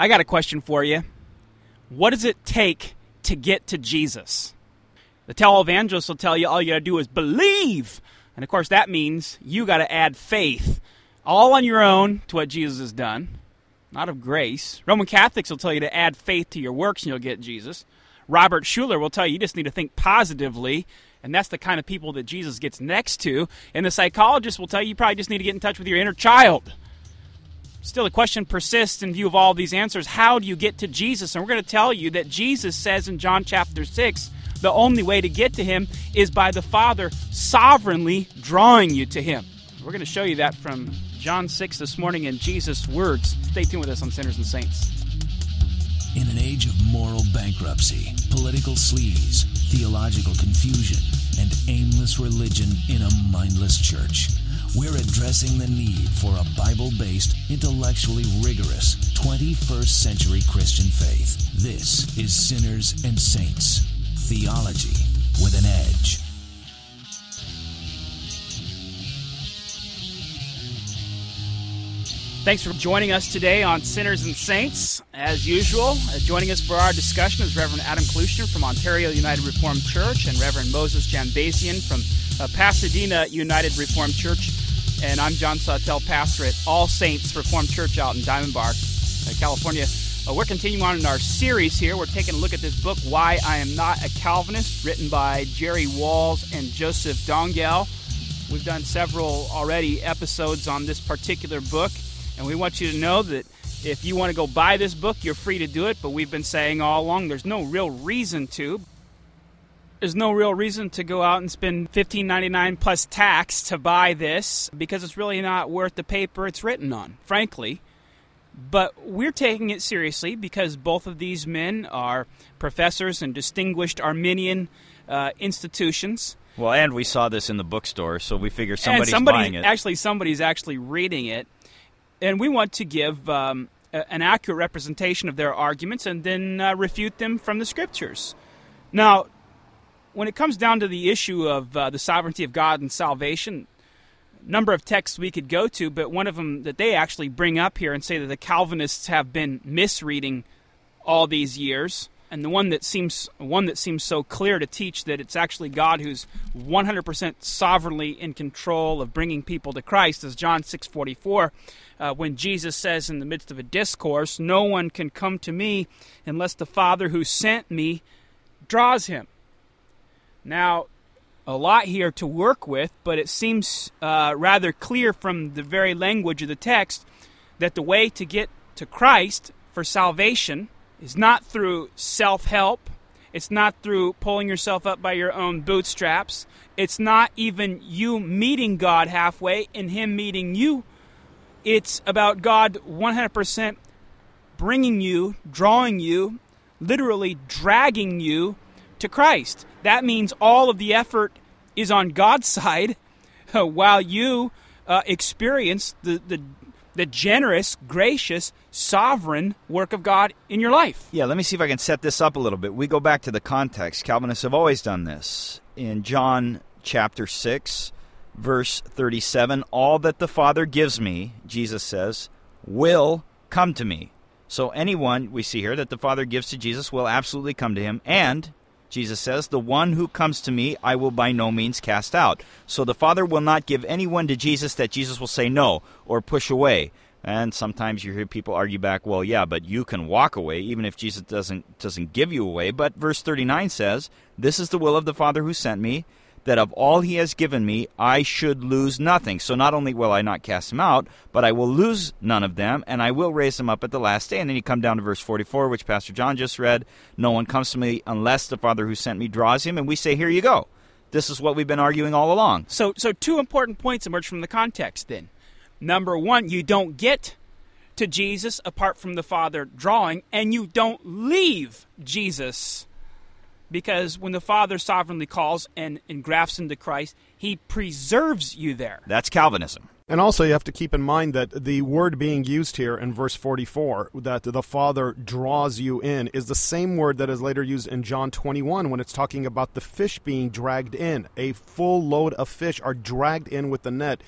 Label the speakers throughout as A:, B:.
A: I got a question for you. What does it take to get to Jesus? The televangelist will tell you all you got to do is believe. And of course, that means you got to add faith all on your own to what Jesus has done, not of grace. Roman Catholics will tell you to add faith to your works and you'll get Jesus. Robert Schuller will tell you you just need to think positively, and that's the kind of people that Jesus gets next to. And the psychologist will tell you you probably just need to get in touch with your inner child. Still, the question persists in view of all these answers how do you get to Jesus? And we're going to tell you that Jesus says in John chapter 6 the only way to get to him is by the Father sovereignly drawing you to him. We're going to show you that from John 6 this morning in Jesus' words. Stay tuned with us on Sinners and Saints.
B: In an age of moral bankruptcy, political sleaze, theological confusion, and aimless religion in a mindless church, we're addressing the need for a Bible based, intellectually rigorous 21st century Christian faith. This is Sinners and Saints Theology with an Edge.
A: Thanks for joining us today on Sinners and Saints. As usual, uh, joining us for our discussion is Reverend Adam Klushner from Ontario United Reformed Church and Reverend Moses Janbasian from uh, Pasadena United Reformed Church. And I'm John Sawtelle, pastor at All Saints Reformed Church out in Diamond Bar, uh, California. Uh, we're continuing on in our series here. We're taking a look at this book, Why I Am Not a Calvinist, written by Jerry Walls and Joseph Dongell. We've done several already episodes on this particular book. And we want you to know that if you want to go buy this book, you're free to do it. But we've been saying all along there's no real reason to. There's no real reason to go out and spend $15.99 plus tax to buy this because it's really not worth the paper it's written on, frankly. But we're taking it seriously because both of these men are professors in distinguished Arminian uh, institutions.
C: Well, and we saw this in the bookstore, so we figure somebody's
A: and somebody,
C: buying it.
A: Actually, somebody's actually reading it and we want to give um, a, an accurate representation of their arguments and then uh, refute them from the scriptures. Now, when it comes down to the issue of uh, the sovereignty of God and salvation, number of texts we could go to, but one of them that they actually bring up here and say that the Calvinists have been misreading all these years, and the one that seems one that seems so clear to teach that it's actually God who's 100% sovereignly in control of bringing people to Christ is John 6:44 uh, when Jesus says in the midst of a discourse, No one can come to me unless the Father who sent me draws him. Now, a lot here to work with, but it seems uh, rather clear from the very language of the text that the way to get to Christ for salvation is not through self help. It's not through pulling yourself up by your own bootstraps. It's not even you meeting God halfway and Him meeting you it's about God 100% bringing you, drawing you, literally dragging you to Christ. That means all of the effort is on God's side while you uh, experience the, the, the generous, gracious, sovereign work of God in your life.
C: Yeah, let me see if I can set this up a little bit. We go back to the context. Calvinists have always done this. In John chapter 6, verse 37 All that the Father gives me, Jesus says, will come to me. So anyone we see here that the Father gives to Jesus will absolutely come to him. And Jesus says, The one who comes to me, I will by no means cast out. So the Father will not give anyone to Jesus that Jesus will say no or push away. And sometimes you hear people argue back, well, yeah, but you can walk away even if Jesus doesn't doesn't give you away. But verse 39 says, This is the will of the Father who sent me, that of all he has given me, I should lose nothing. So not only will I not cast him out, but I will lose none of them, and I will raise them up at the last day. And then you come down to verse 44, which Pastor John just read No one comes to me unless the Father who sent me draws him. And we say, Here you go. This is what we've been arguing all along.
A: So, so two important points emerge from the context then. Number one, you don't get to Jesus apart from the Father drawing, and you don't leave Jesus because when the Father sovereignly calls and engrafts into Christ, He preserves you there.
C: That's Calvinism.
D: And also, you have to keep in mind that the word being used here in verse 44, that the Father draws you in, is the same word that is later used in John 21 when it's talking about the fish being dragged in. A full load of fish are dragged in with the net.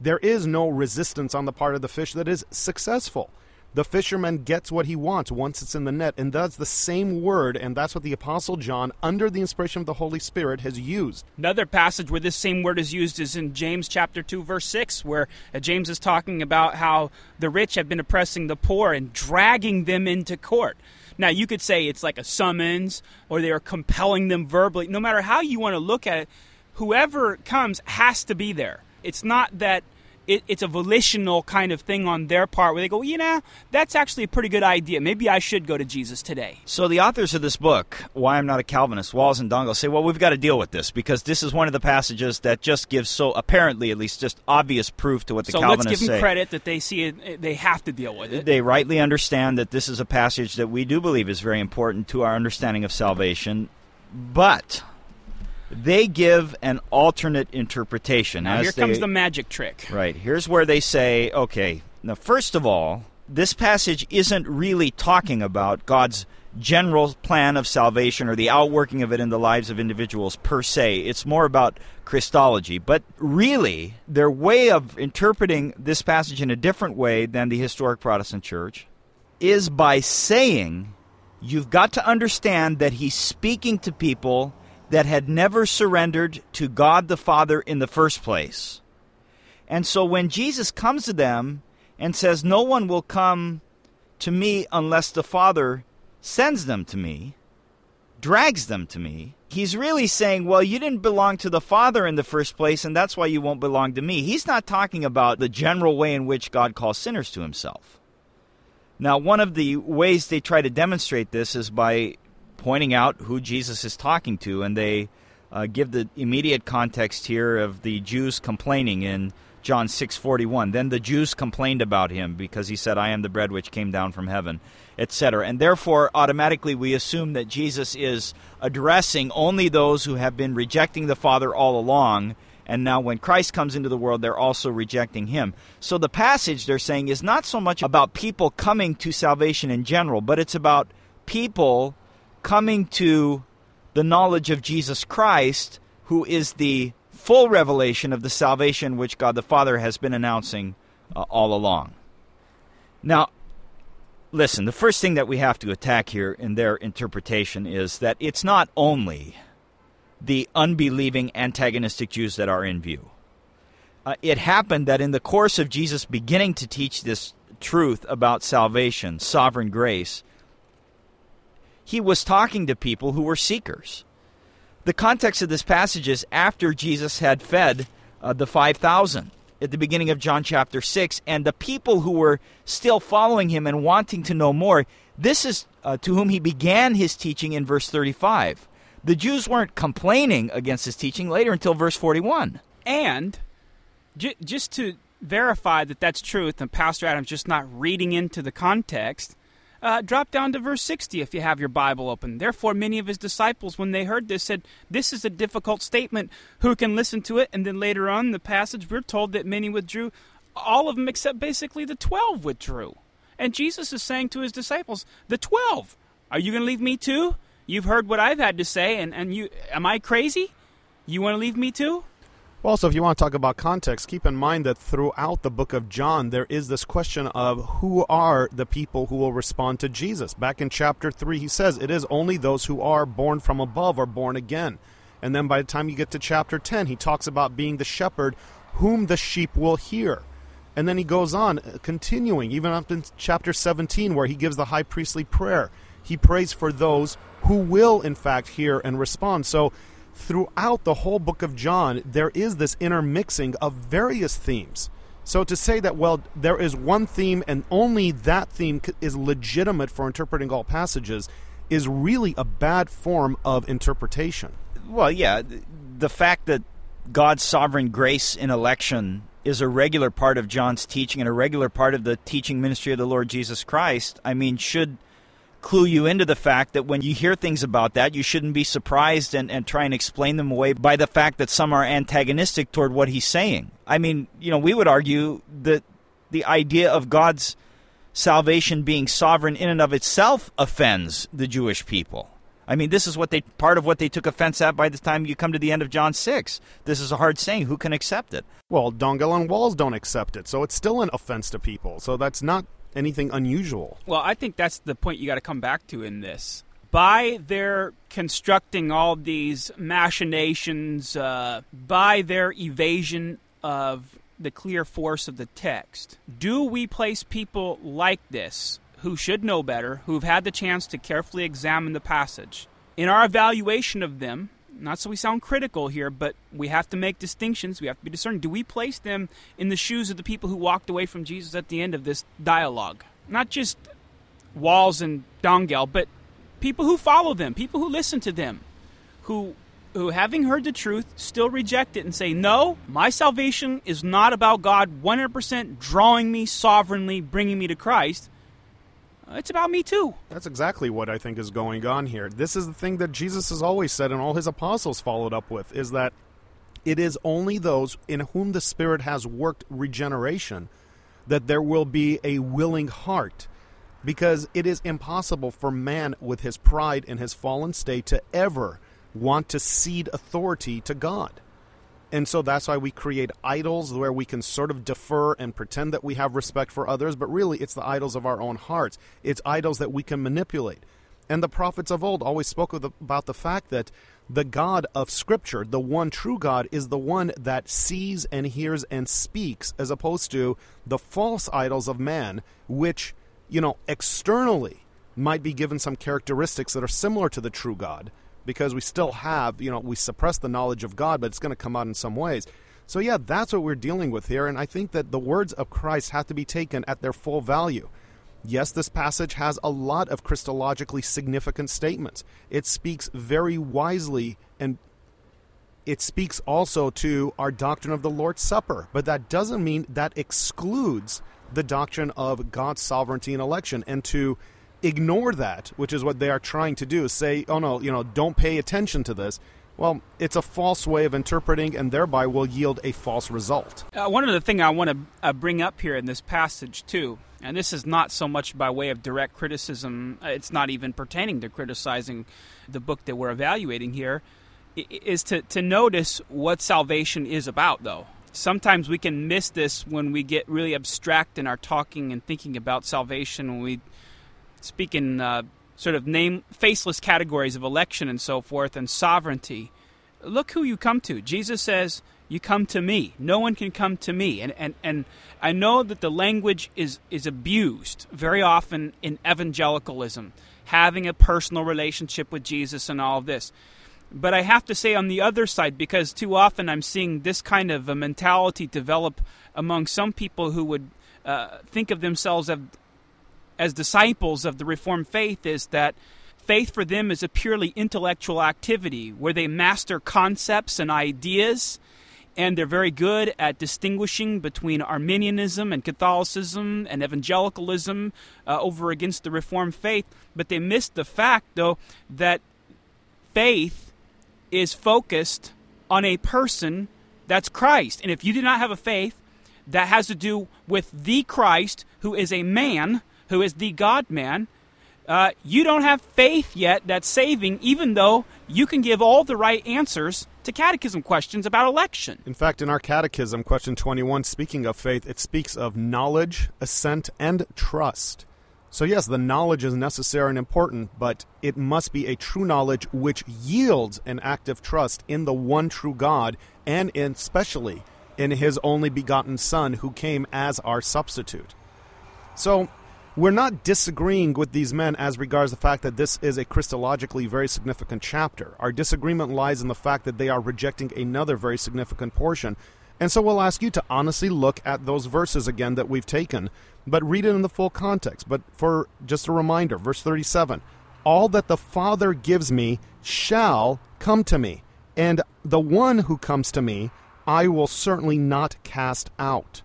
D: There is no resistance on the part of the fish that is successful. The fisherman gets what he wants once it's in the net, and that's the same word, and that's what the Apostle John, under the inspiration of the Holy Spirit, has used.
A: Another passage where this same word is used is in James chapter 2, verse 6, where uh, James is talking about how the rich have been oppressing the poor and dragging them into court. Now, you could say it's like a summons or they are compelling them verbally. No matter how you want to look at it, whoever comes has to be there. It's not that it, it's a volitional kind of thing on their part where they go, well, you know, that's actually a pretty good idea. Maybe I should go to Jesus today.
C: So the authors of this book, Why I'm Not a Calvinist, Walls and Dongell, say, well, we've got to deal with this because this is one of the passages that just gives so apparently, at least, just obvious proof to what the
A: so
C: Calvinists
A: let's give them
C: say.
A: credit that they see it, they have to deal with it.
C: They rightly understand that this is a passage that we do believe is very important to our understanding of salvation, but they give an alternate interpretation.
A: now here
C: they-
A: comes the magic trick.
C: Right. Here's where they say, okay, now, first of all, this passage isn't really talking about God's general plan of salvation or the outworking of it in the lives of individuals per se. It's more about Christology. But really, their way of interpreting this passage in a different way than the historic Protestant church is by saying you've got to understand that he's speaking to people that had never surrendered to God the Father in the first place. And so when Jesus comes to them and says, No one will come to me unless the Father sends them to me, drags them to me, he's really saying, Well, you didn't belong to the Father in the first place, and that's why you won't belong to me. He's not talking about the general way in which God calls sinners to himself. Now, one of the ways they try to demonstrate this is by pointing out who Jesus is talking to, and they uh, give the immediate context here of the Jews complaining in John 6:41. Then the Jews complained about him because he said, "I am the bread which came down from heaven," etc. And therefore, automatically we assume that Jesus is addressing only those who have been rejecting the Father all along. And now, when Christ comes into the world, they're also rejecting him. So, the passage they're saying is not so much about people coming to salvation in general, but it's about people coming to the knowledge of Jesus Christ, who is the full revelation of the salvation which God the Father has been announcing uh, all along. Now, listen, the first thing that we have to attack here in their interpretation is that it's not only the unbelieving antagonistic Jews that are in view. Uh, it happened that in the course of Jesus beginning to teach this truth about salvation, sovereign grace, he was talking to people who were seekers. The context of this passage is after Jesus had fed uh, the 5,000 at the beginning of John chapter 6, and the people who were still following him and wanting to know more, this is uh, to whom he began his teaching in verse 35. The Jews weren't complaining against his teaching later until verse 41.
A: And j- just to verify that that's truth, and Pastor Adam's just not reading into the context, uh, drop down to verse 60 if you have your Bible open. Therefore, many of his disciples, when they heard this, said, This is a difficult statement. Who can listen to it? And then later on in the passage, we're told that many withdrew. All of them, except basically the 12, withdrew. And Jesus is saying to his disciples, The 12, are you going to leave me too? You've heard what I've had to say, and, and you, am I crazy? You want to leave me too?
D: Well, also, if you want to talk about context, keep in mind that throughout the book of John, there is this question of who are the people who will respond to Jesus. Back in chapter 3, he says, It is only those who are born from above are born again. And then by the time you get to chapter 10, he talks about being the shepherd whom the sheep will hear. And then he goes on, uh, continuing, even up in chapter 17, where he gives the high priestly prayer. He prays for those who will, in fact, hear and respond. So, throughout the whole book of John, there is this intermixing of various themes. So to say that, well, there is one theme and only that theme is legitimate for interpreting all passages is really a bad form of interpretation.
C: Well, yeah, the fact that God's sovereign grace in election is a regular part of John's teaching and a regular part of the teaching ministry of the Lord Jesus Christ, I mean, should clue you into the fact that when you hear things about that, you shouldn't be surprised and, and try and explain them away by the fact that some are antagonistic toward what he's saying. I mean, you know, we would argue that the idea of God's salvation being sovereign in and of itself offends the Jewish people. I mean, this is what they part of what they took offense at by the time you come to the end of John 6. This is a hard saying. Who can accept it?
D: Well, Dongell and Walls don't accept it, so it's still an offense to people. So that's not anything unusual.
A: Well, I think that's the point you got to come back to in this. By their constructing all these machinations, uh, by their evasion of the clear force of the text, do we place people like this who should know better, who've had the chance to carefully examine the passage, in our evaluation of them? Not so we sound critical here, but we have to make distinctions. We have to be discerning. Do we place them in the shoes of the people who walked away from Jesus at the end of this dialogue? Not just Walls and Dongell, but people who follow them, people who listen to them, who who having heard the truth still reject it and say, "No, my salvation is not about God 100% drawing me sovereignly, bringing me to Christ. It's about me too."
D: That's exactly what I think is going on here. This is the thing that Jesus has always said and all his apostles followed up with is that it is only those in whom the Spirit has worked regeneration that there will be a willing heart because it is impossible for man with his pride and his fallen state to ever want to cede authority to God. And so that's why we create idols where we can sort of defer and pretend that we have respect for others, but really it's the idols of our own hearts. It's idols that we can manipulate. And the prophets of old always spoke the, about the fact that the God of Scripture, the one true God, is the one that sees and hears and speaks, as opposed to the false idols of man, which you know, externally might be given some characteristics that are similar to the true God because we still have, you know, we suppress the knowledge of God, but it's going to come out in some ways. So, yeah, that's what we're dealing with here. And I think that the words of Christ have to be taken at their full value. Yes, this passage has a lot of Christologically significant statements. It speaks very wisely and it speaks also to our doctrine of the Lord's Supper, but that doesn't mean that excludes the doctrine of God's sovereignty and election and to ignore that, which is what they are trying to do, say, oh no, you know, don't pay attention to this. Well, it's a false way of interpreting and thereby will yield a false result.
A: Uh, one of the things I want to uh, bring up here in this passage, too, and this is not so much by way of direct criticism, uh, it's not even pertaining to criticizing the book that we're evaluating here, is to, to notice what salvation is about, though sometimes we can miss this when we get really abstract in our talking and thinking about salvation when we speak in uh, sort of name faceless categories of election and so forth and sovereignty. Look who you come to. Jesus says you come to me. No one can come to me. And and, and i know that the language is is abused very often in evangelicalism having a personal relationship with jesus and all of this. But I have to say on the other side, because too often I'm seeing this kind of a mentality develop among some people who would uh, think of themselves as, as disciples of the Reformed faith, is that faith for them is a purely intellectual activity where they master concepts and ideas and they're very good at distinguishing between Arminianism and Catholicism and evangelicalism uh, over against the Reformed faith. But they miss the fact, though, that faith is focused on a person that's Christ. And if you do not have a faith that has to do with the Christ, who is a man, who is the God man, uh, you don't have faith yet that's saving, even though you can give all the right answers to catechism questions about election.
D: In fact, in our catechism, question 21, speaking of faith, it speaks of knowledge, assent, and trust. So, yes, the knowledge is necessary and important, but it must be a true knowledge which yields an active trust in the one true God and in, especially in his only begotten Son who came as our substitute. So, we're not disagreeing with these men as regards the fact that this is a Christologically very significant chapter. Our disagreement lies in the fact that they are rejecting another very significant portion. And so we'll ask you to honestly look at those verses again that we've taken but read it in the full context. But for just a reminder, verse 37 All that the Father gives me shall come to me, and the one who comes to me I will certainly not cast out.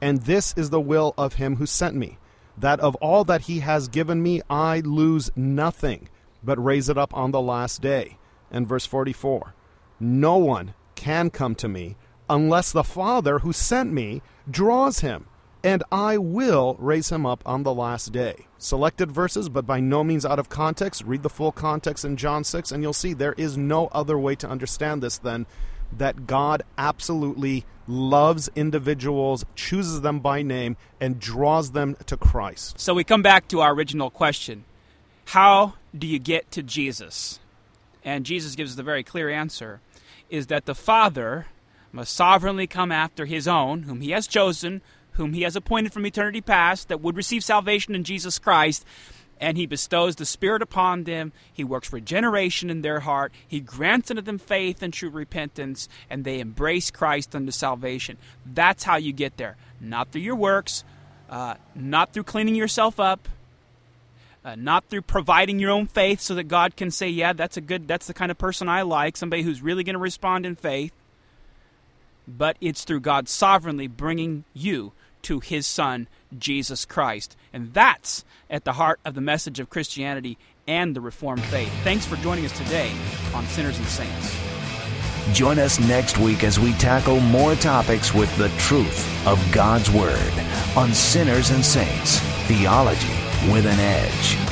D: And this is the will of him who sent me, that of all that he has given me I lose nothing, but raise it up on the last day. And verse 44 No one can come to me unless the Father who sent me draws him and I will raise him up on the last day. Selected verses, but by no means out of context. Read the full context in John 6, and you'll see there is no other way to understand this than that God absolutely loves individuals, chooses them by name, and draws them to Christ.
A: So we come back to our original question How do you get to Jesus? And Jesus gives the very clear answer is that the Father must sovereignly come after his own, whom he has chosen, whom he has appointed from eternity past, that would receive salvation in Jesus Christ. And he bestows the Spirit upon them. He works regeneration in their heart. He grants unto them faith and true repentance, and they embrace Christ unto salvation. That's how you get there. Not through your works, uh, not through cleaning yourself up, uh, not through providing your own faith so that God can say, "Yeah, that's a good, that's the kind of person I like, somebody who's really going to respond in faith." But it's through God sovereignly bringing you to His Son Jesus Christ, and that's at the heart of the message of Christianity and the Reformed faith. Thanks for joining us today on Sinners and Saints.
B: Join us next week as we tackle more topics with the truth of God's Word on Sinners and Saints Theology with an Edge.